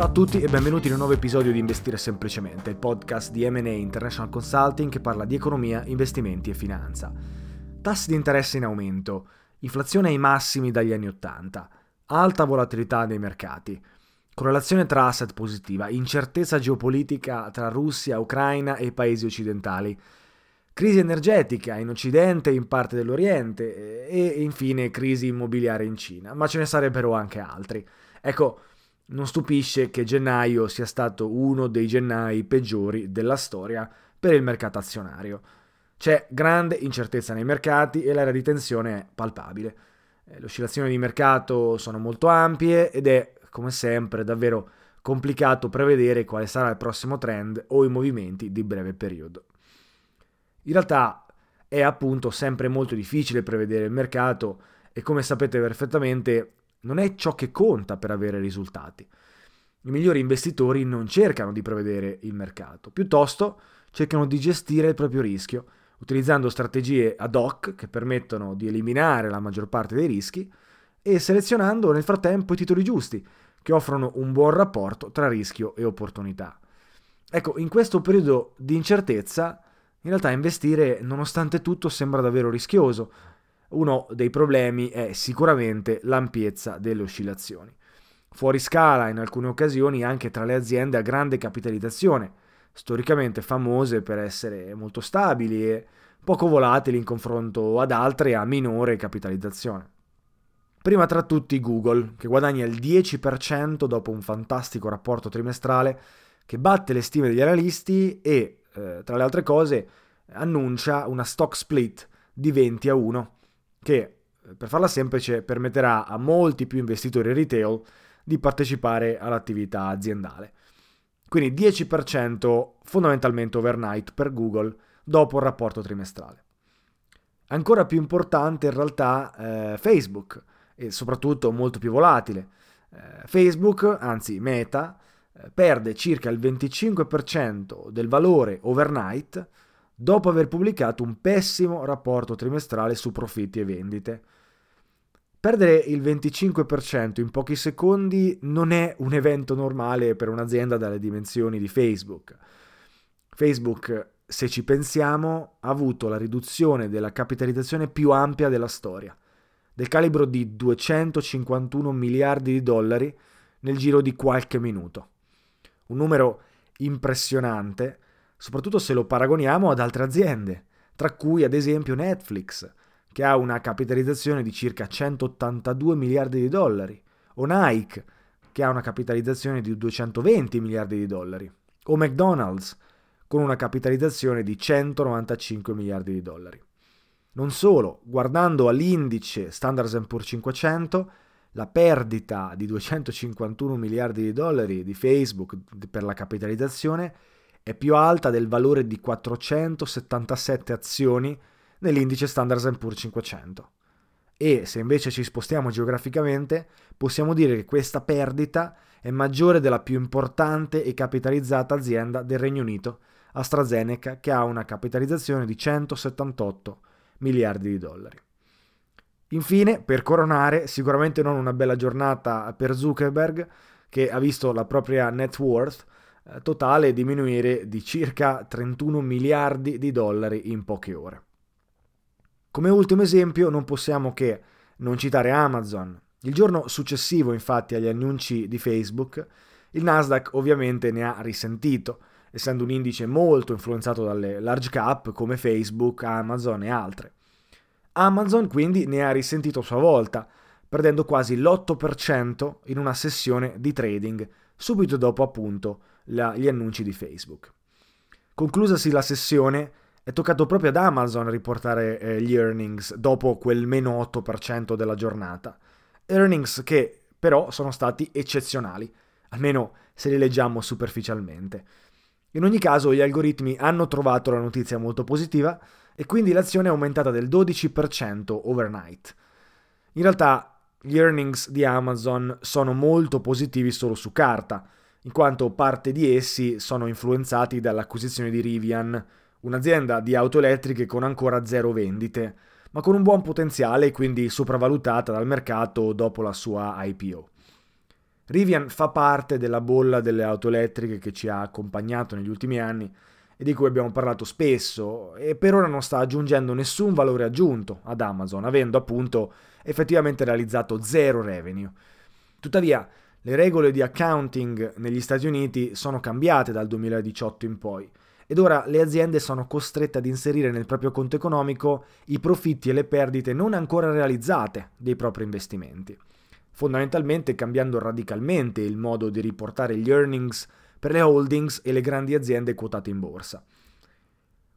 Ciao a tutti e benvenuti in un nuovo episodio di Investire Semplicemente, il podcast di M&A International Consulting che parla di economia, investimenti e finanza. Tassi di interesse in aumento, inflazione ai massimi dagli anni 80, alta volatilità nei mercati, correlazione tra asset positiva, incertezza geopolitica tra Russia, Ucraina e paesi occidentali, crisi energetica in Occidente e in parte dell'Oriente e infine crisi immobiliare in Cina, ma ce ne sarebbero anche altri. Ecco, non stupisce che gennaio sia stato uno dei gennai peggiori della storia per il mercato azionario. C'è grande incertezza nei mercati e l'area di tensione è palpabile. Eh, le oscillazioni di mercato sono molto ampie ed è, come sempre, davvero complicato prevedere quale sarà il prossimo trend o i movimenti di breve periodo. In realtà è appunto sempre molto difficile prevedere il mercato e come sapete perfettamente non è ciò che conta per avere risultati. I migliori investitori non cercano di prevedere il mercato, piuttosto cercano di gestire il proprio rischio, utilizzando strategie ad hoc che permettono di eliminare la maggior parte dei rischi e selezionando nel frattempo i titoli giusti, che offrono un buon rapporto tra rischio e opportunità. Ecco, in questo periodo di incertezza, in realtà investire nonostante tutto sembra davvero rischioso, uno dei problemi è sicuramente l'ampiezza delle oscillazioni. Fuori scala in alcune occasioni anche tra le aziende a grande capitalizzazione, storicamente famose per essere molto stabili e poco volatili in confronto ad altre a minore capitalizzazione. Prima tra tutti Google, che guadagna il 10% dopo un fantastico rapporto trimestrale che batte le stime degli analisti e, eh, tra le altre cose, annuncia una stock split di 20 a 1 che per farla semplice permetterà a molti più investitori retail di partecipare all'attività aziendale. Quindi 10% fondamentalmente overnight per Google dopo il rapporto trimestrale. Ancora più importante in realtà eh, Facebook e soprattutto molto più volatile. Eh, Facebook, anzi Meta, eh, perde circa il 25% del valore overnight dopo aver pubblicato un pessimo rapporto trimestrale su profitti e vendite. Perdere il 25% in pochi secondi non è un evento normale per un'azienda dalle dimensioni di Facebook. Facebook, se ci pensiamo, ha avuto la riduzione della capitalizzazione più ampia della storia, del calibro di 251 miliardi di dollari nel giro di qualche minuto. Un numero impressionante soprattutto se lo paragoniamo ad altre aziende, tra cui ad esempio Netflix, che ha una capitalizzazione di circa 182 miliardi di dollari, o Nike, che ha una capitalizzazione di 220 miliardi di dollari, o McDonald's, con una capitalizzazione di 195 miliardi di dollari. Non solo, guardando all'indice Standard Poor's 500, la perdita di 251 miliardi di dollari di Facebook per la capitalizzazione è più alta del valore di 477 azioni nell'indice Standard Poor's 500. E se invece ci spostiamo geograficamente, possiamo dire che questa perdita è maggiore della più importante e capitalizzata azienda del Regno Unito, AstraZeneca, che ha una capitalizzazione di 178 miliardi di dollari. Infine, per coronare, sicuramente non una bella giornata per Zuckerberg, che ha visto la propria net worth totale diminuire di circa 31 miliardi di dollari in poche ore. Come ultimo esempio non possiamo che non citare Amazon. Il giorno successivo infatti agli annunci di Facebook, il Nasdaq ovviamente ne ha risentito, essendo un indice molto influenzato dalle large cap come Facebook, Amazon e altre. Amazon quindi ne ha risentito a sua volta, perdendo quasi l'8% in una sessione di trading, subito dopo appunto la, gli annunci di Facebook. Conclusasi la sessione, è toccato proprio ad Amazon riportare eh, gli earnings dopo quel meno 8% della giornata. Earnings che però sono stati eccezionali, almeno se li leggiamo superficialmente. In ogni caso gli algoritmi hanno trovato la notizia molto positiva e quindi l'azione è aumentata del 12% overnight. In realtà gli earnings di Amazon sono molto positivi solo su carta, in quanto parte di essi sono influenzati dall'acquisizione di Rivian, un'azienda di auto elettriche con ancora zero vendite, ma con un buon potenziale e quindi sopravvalutata dal mercato dopo la sua IPO. Rivian fa parte della bolla delle auto elettriche che ci ha accompagnato negli ultimi anni e di cui abbiamo parlato spesso e per ora non sta aggiungendo nessun valore aggiunto ad Amazon, avendo appunto effettivamente realizzato zero revenue. Tuttavia, le regole di accounting negli Stati Uniti sono cambiate dal 2018 in poi ed ora le aziende sono costrette ad inserire nel proprio conto economico i profitti e le perdite non ancora realizzate dei propri investimenti, fondamentalmente cambiando radicalmente il modo di riportare gli earnings per le holdings e le grandi aziende quotate in borsa.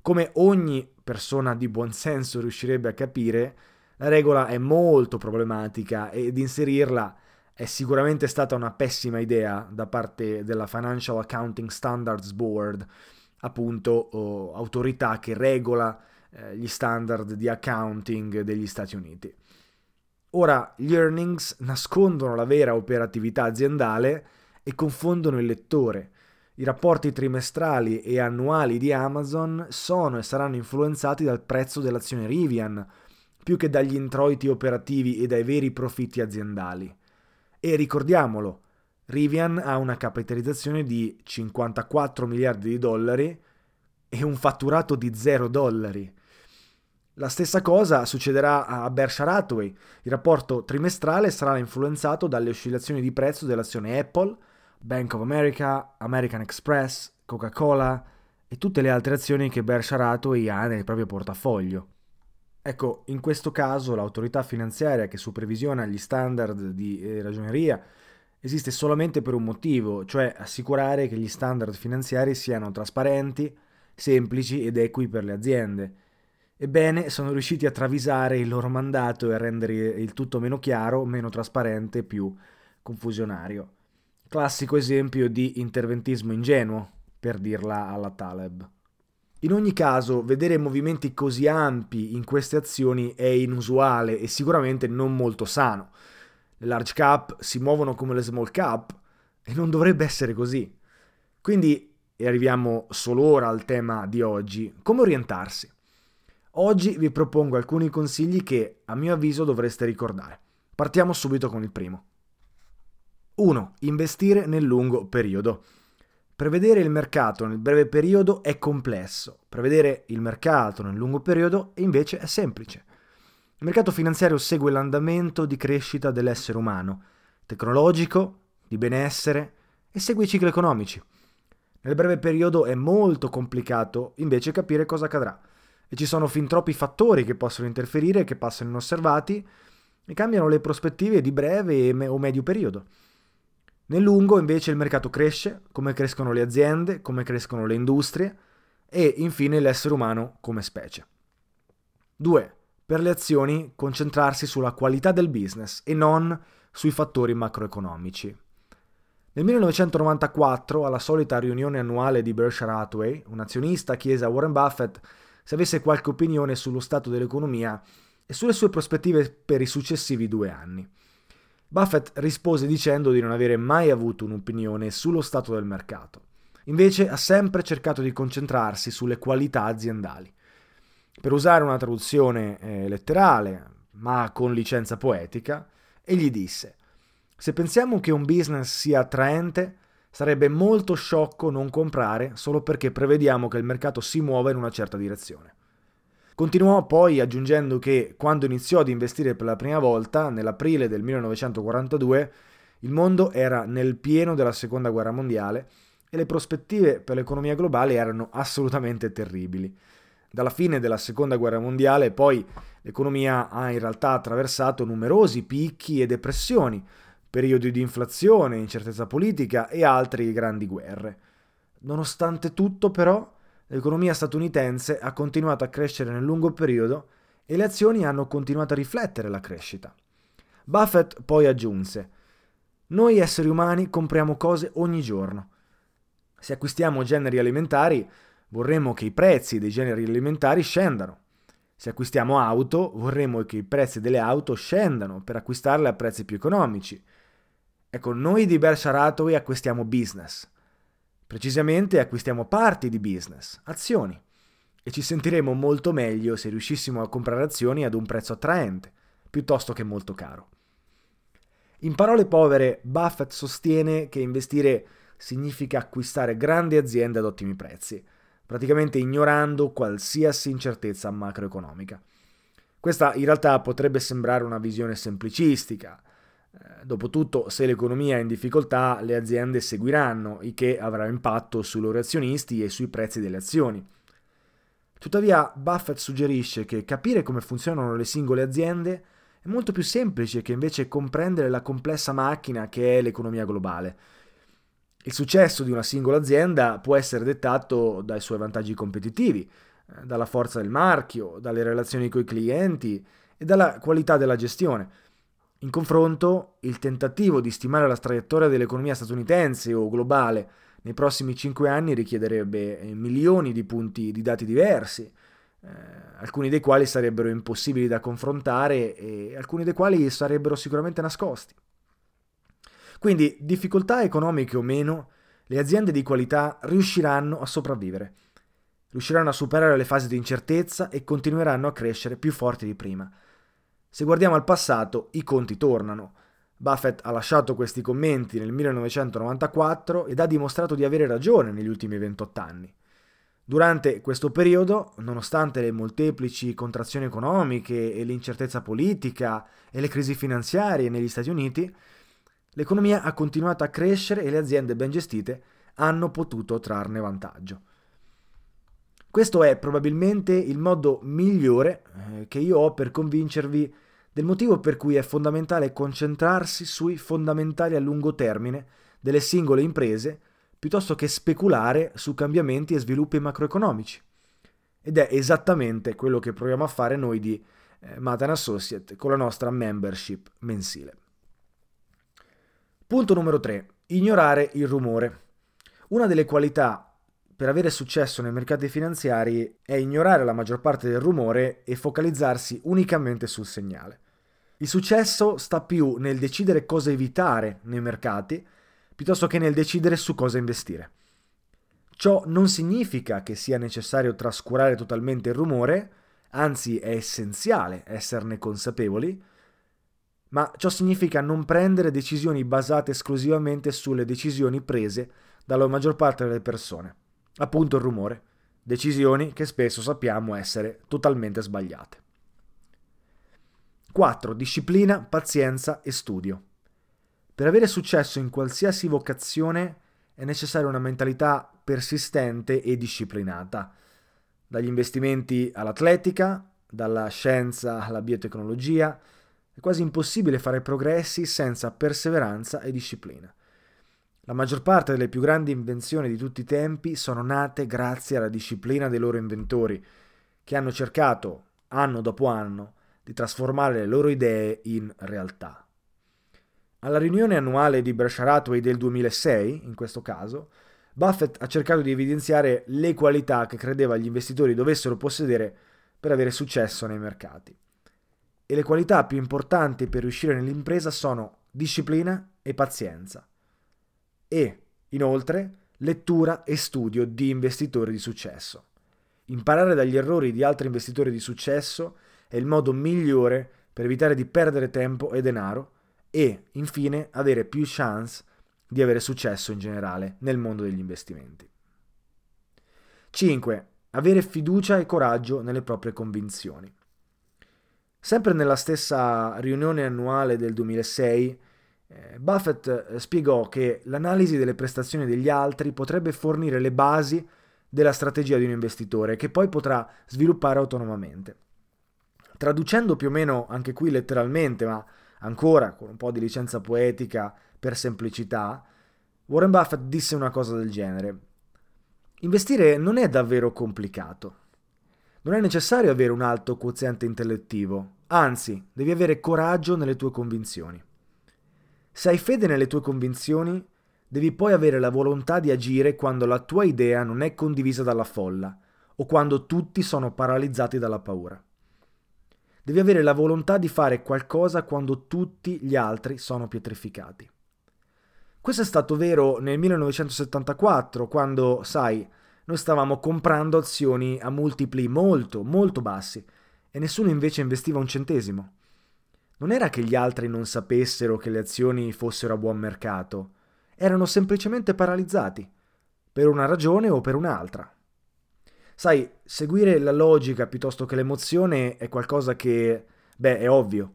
Come ogni persona di buon senso riuscirebbe a capire, la regola è molto problematica ed inserirla è sicuramente stata una pessima idea da parte della Financial Accounting Standards Board, appunto oh, autorità che regola eh, gli standard di accounting degli Stati Uniti. Ora, gli earnings nascondono la vera operatività aziendale e confondono il lettore. I rapporti trimestrali e annuali di Amazon sono e saranno influenzati dal prezzo dell'azione Rivian, più che dagli introiti operativi e dai veri profitti aziendali. E ricordiamolo, Rivian ha una capitalizzazione di 54 miliardi di dollari e un fatturato di 0 dollari. La stessa cosa succederà a Berkshire Hathaway. Il rapporto trimestrale sarà influenzato dalle oscillazioni di prezzo dell'azione Apple, Bank of America, American Express, Coca-Cola e tutte le altre azioni che Berkshire Hathaway ha nel proprio portafoglio. Ecco, in questo caso l'autorità finanziaria che supervisiona gli standard di eh, ragioneria esiste solamente per un motivo, cioè assicurare che gli standard finanziari siano trasparenti, semplici ed equi per le aziende. Ebbene, sono riusciti a travisare il loro mandato e a rendere il tutto meno chiaro, meno trasparente e più confusionario. Classico esempio di interventismo ingenuo, per dirla alla Taleb. In ogni caso, vedere movimenti così ampi in queste azioni è inusuale e sicuramente non molto sano. Le large cap si muovono come le small cap e non dovrebbe essere così. Quindi, e arriviamo solo ora al tema di oggi, come orientarsi? Oggi vi propongo alcuni consigli che, a mio avviso, dovreste ricordare. Partiamo subito con il primo. 1. Investire nel lungo periodo. Prevedere il mercato nel breve periodo è complesso, prevedere il mercato nel lungo periodo invece è semplice. Il mercato finanziario segue l'andamento di crescita dell'essere umano, tecnologico, di benessere e segue i cicli economici. Nel breve periodo è molto complicato invece capire cosa accadrà e ci sono fin troppi fattori che possono interferire che passano inosservati e cambiano le prospettive di breve o medio periodo. Nel lungo invece il mercato cresce, come crescono le aziende, come crescono le industrie e infine l'essere umano come specie. 2. Per le azioni concentrarsi sulla qualità del business e non sui fattori macroeconomici. Nel 1994, alla solita riunione annuale di Berkshire Hathaway, un azionista chiese a Warren Buffett se avesse qualche opinione sullo stato dell'economia e sulle sue prospettive per i successivi due anni. Buffett rispose dicendo di non avere mai avuto un'opinione sullo stato del mercato. Invece ha sempre cercato di concentrarsi sulle qualità aziendali. Per usare una traduzione eh, letterale, ma con licenza poetica, egli disse: Se pensiamo che un business sia attraente, sarebbe molto sciocco non comprare solo perché prevediamo che il mercato si muova in una certa direzione. Continuò poi aggiungendo che quando iniziò ad investire per la prima volta, nell'aprile del 1942, il mondo era nel pieno della seconda guerra mondiale e le prospettive per l'economia globale erano assolutamente terribili. Dalla fine della seconda guerra mondiale poi l'economia ha in realtà attraversato numerosi picchi e depressioni, periodi di inflazione, incertezza politica e altre grandi guerre. Nonostante tutto però, l'economia statunitense ha continuato a crescere nel lungo periodo e le azioni hanno continuato a riflettere la crescita. Buffett poi aggiunse, noi esseri umani compriamo cose ogni giorno. Se acquistiamo generi alimentari, vorremmo che i prezzi dei generi alimentari scendano. Se acquistiamo auto, vorremmo che i prezzi delle auto scendano per acquistarle a prezzi più economici. Ecco, noi di Berkshire Hathaway acquistiamo business. Precisamente acquistiamo parti di business, azioni, e ci sentiremo molto meglio se riuscissimo a comprare azioni ad un prezzo attraente, piuttosto che molto caro. In parole povere, Buffett sostiene che investire significa acquistare grandi aziende ad ottimi prezzi, praticamente ignorando qualsiasi incertezza macroeconomica. Questa in realtà potrebbe sembrare una visione semplicistica, dopotutto, se l'economia è in difficoltà, le aziende seguiranno, il che avrà impatto sui loro azionisti e sui prezzi delle azioni. Tuttavia, Buffett suggerisce che capire come funzionano le singole aziende è molto più semplice che invece comprendere la complessa macchina che è l'economia globale. Il successo di una singola azienda può essere dettato dai suoi vantaggi competitivi, eh, dalla forza del marchio, dalle relazioni con i clienti e dalla qualità della gestione. In confronto, il tentativo di stimare la traiettoria dell'economia statunitense o globale nei prossimi cinque anni richiederebbe eh, milioni di punti di dati diversi, eh, alcuni dei quali sarebbero impossibili da confrontare e alcuni dei quali sarebbero sicuramente nascosti. Quindi, difficoltà economiche o meno, le aziende di qualità riusciranno a sopravvivere, riusciranno a superare le fasi di incertezza e continueranno a crescere più forti di prima. Se guardiamo al passato, i conti tornano. Buffett ha lasciato questi commenti nel 1994 ed ha dimostrato di avere ragione negli ultimi 28 anni. Durante questo periodo, nonostante le molteplici contrazioni economiche e l'incertezza politica e le crisi finanziarie negli Stati Uniti, l'economia ha continuato a crescere e le aziende ben gestite hanno potuto trarne vantaggio. Questo è probabilmente il modo migliore eh, che io ho per convincervi del motivo per cui è fondamentale concentrarsi sui fondamentali a lungo termine delle singole imprese piuttosto che speculare su cambiamenti e sviluppi macroeconomici. Ed è esattamente quello che proviamo a fare noi di eh, Matan Associate con la nostra membership mensile. Punto numero 3. Ignorare il rumore. Una delle qualità per avere successo nei mercati finanziari è ignorare la maggior parte del rumore e focalizzarsi unicamente sul segnale. Il successo sta più nel decidere cosa evitare nei mercati piuttosto che nel decidere su cosa investire. Ciò non significa che sia necessario trascurare totalmente il rumore, anzi è essenziale esserne consapevoli, ma ciò significa non prendere decisioni basate esclusivamente sulle decisioni prese dalla maggior parte delle persone appunto il rumore, decisioni che spesso sappiamo essere totalmente sbagliate. 4. Disciplina, pazienza e studio. Per avere successo in qualsiasi vocazione è necessaria una mentalità persistente e disciplinata. Dagli investimenti all'atletica, dalla scienza alla biotecnologia, è quasi impossibile fare progressi senza perseveranza e disciplina. La maggior parte delle più grandi invenzioni di tutti i tempi sono nate grazie alla disciplina dei loro inventori, che hanno cercato, anno dopo anno, di trasformare le loro idee in realtà. Alla riunione annuale di Berkshire Hathaway del 2006, in questo caso, Buffett ha cercato di evidenziare le qualità che credeva gli investitori dovessero possedere per avere successo nei mercati. e le qualità più importanti per riuscire nell'impresa sono disciplina e pazienza. E, inoltre, lettura e studio di investitori di successo. Imparare dagli errori di altri investitori di successo è il modo migliore per evitare di perdere tempo e denaro e, infine, avere più chance di avere successo in generale nel mondo degli investimenti. 5. Avere fiducia e coraggio nelle proprie convinzioni. Sempre nella stessa riunione annuale del 2006, eh, Buffett eh, spiegò che l'analisi delle prestazioni degli altri potrebbe fornire le basi della strategia di un investitore che poi potrà sviluppare autonomamente. Traducendo più o meno anche qui letteralmente, ma ancora con un po' di licenza poetica per semplicità, Warren Buffett disse una cosa del genere. Investire non è davvero complicato. Non è necessario avere un alto quoziente intellettivo, anzi, devi avere coraggio nelle tue convinzioni. Se hai fede nelle tue convinzioni, devi poi avere la volontà di agire quando la tua idea non è condivisa dalla folla o quando tutti sono paralizzati dalla paura. Devi avere la volontà di fare qualcosa quando tutti gli altri sono pietrificati. Questo è stato vero nel 1974, quando, sai, noi stavamo comprando azioni a multipli molto, molto bassi e nessuno invece investiva un centesimo. Non era che gli altri non sapessero che le azioni fossero a buon mercato, erano semplicemente paralizzati, per una ragione o per un'altra. Sai, seguire la logica piuttosto che l'emozione è qualcosa che, beh, è ovvio.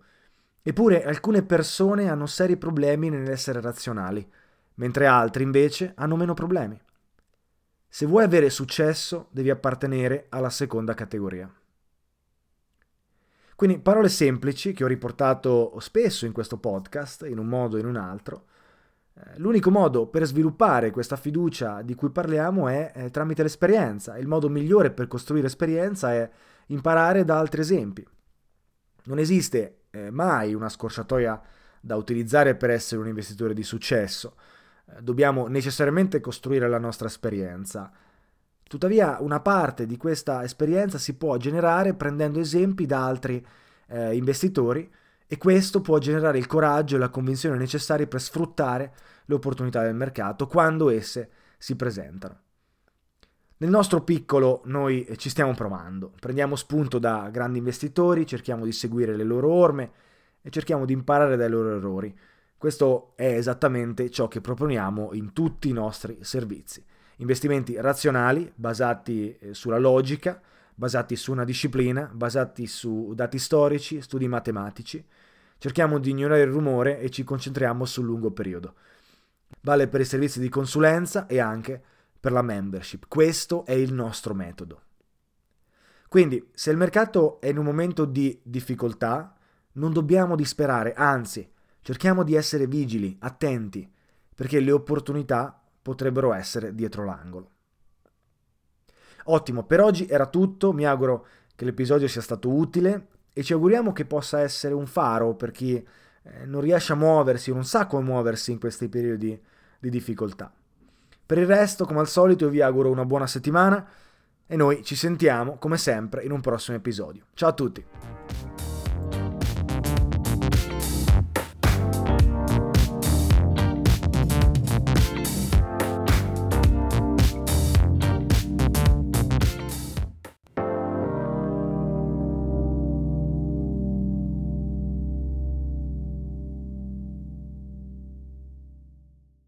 Eppure alcune persone hanno seri problemi nell'essere razionali, mentre altri invece hanno meno problemi. Se vuoi avere successo, devi appartenere alla seconda categoria. Quindi parole semplici che ho riportato spesso in questo podcast, in un modo o in un altro. Eh, l'unico modo per sviluppare questa fiducia di cui parliamo è, è tramite l'esperienza. Il modo migliore per costruire esperienza è imparare da altri esempi. Non esiste eh, mai una scorciatoia da utilizzare per essere un investitore di successo. Eh, dobbiamo necessariamente costruire la nostra esperienza. Tuttavia una parte di questa esperienza si può generare prendendo esempi da altri eh, investitori e questo può generare il coraggio e la convinzione necessari per sfruttare le opportunità del mercato quando esse si presentano. Nel nostro piccolo noi ci stiamo provando, prendiamo spunto da grandi investitori, cerchiamo di seguire le loro orme e cerchiamo di imparare dai loro errori. Questo è esattamente ciò che proponiamo in tutti i nostri servizi investimenti razionali, basati eh, sulla logica, basati su una disciplina, basati su dati storici, studi matematici. Cerchiamo di ignorare il rumore e ci concentriamo sul lungo periodo. Vale per i servizi di consulenza e anche per la membership. Questo è il nostro metodo. Quindi, se il mercato è in un momento di difficoltà, non dobbiamo disperare, anzi, cerchiamo di essere vigili, attenti, perché le opportunità potrebbero essere dietro l'angolo. Ottimo, per oggi era tutto, mi auguro che l'episodio sia stato utile e ci auguriamo che possa essere un faro per chi eh, non riesce a muoversi non sa come muoversi in questi periodi di difficoltà. Per il resto, come al solito, vi auguro una buona settimana e noi ci sentiamo, come sempre, in un prossimo episodio. Ciao a tutti!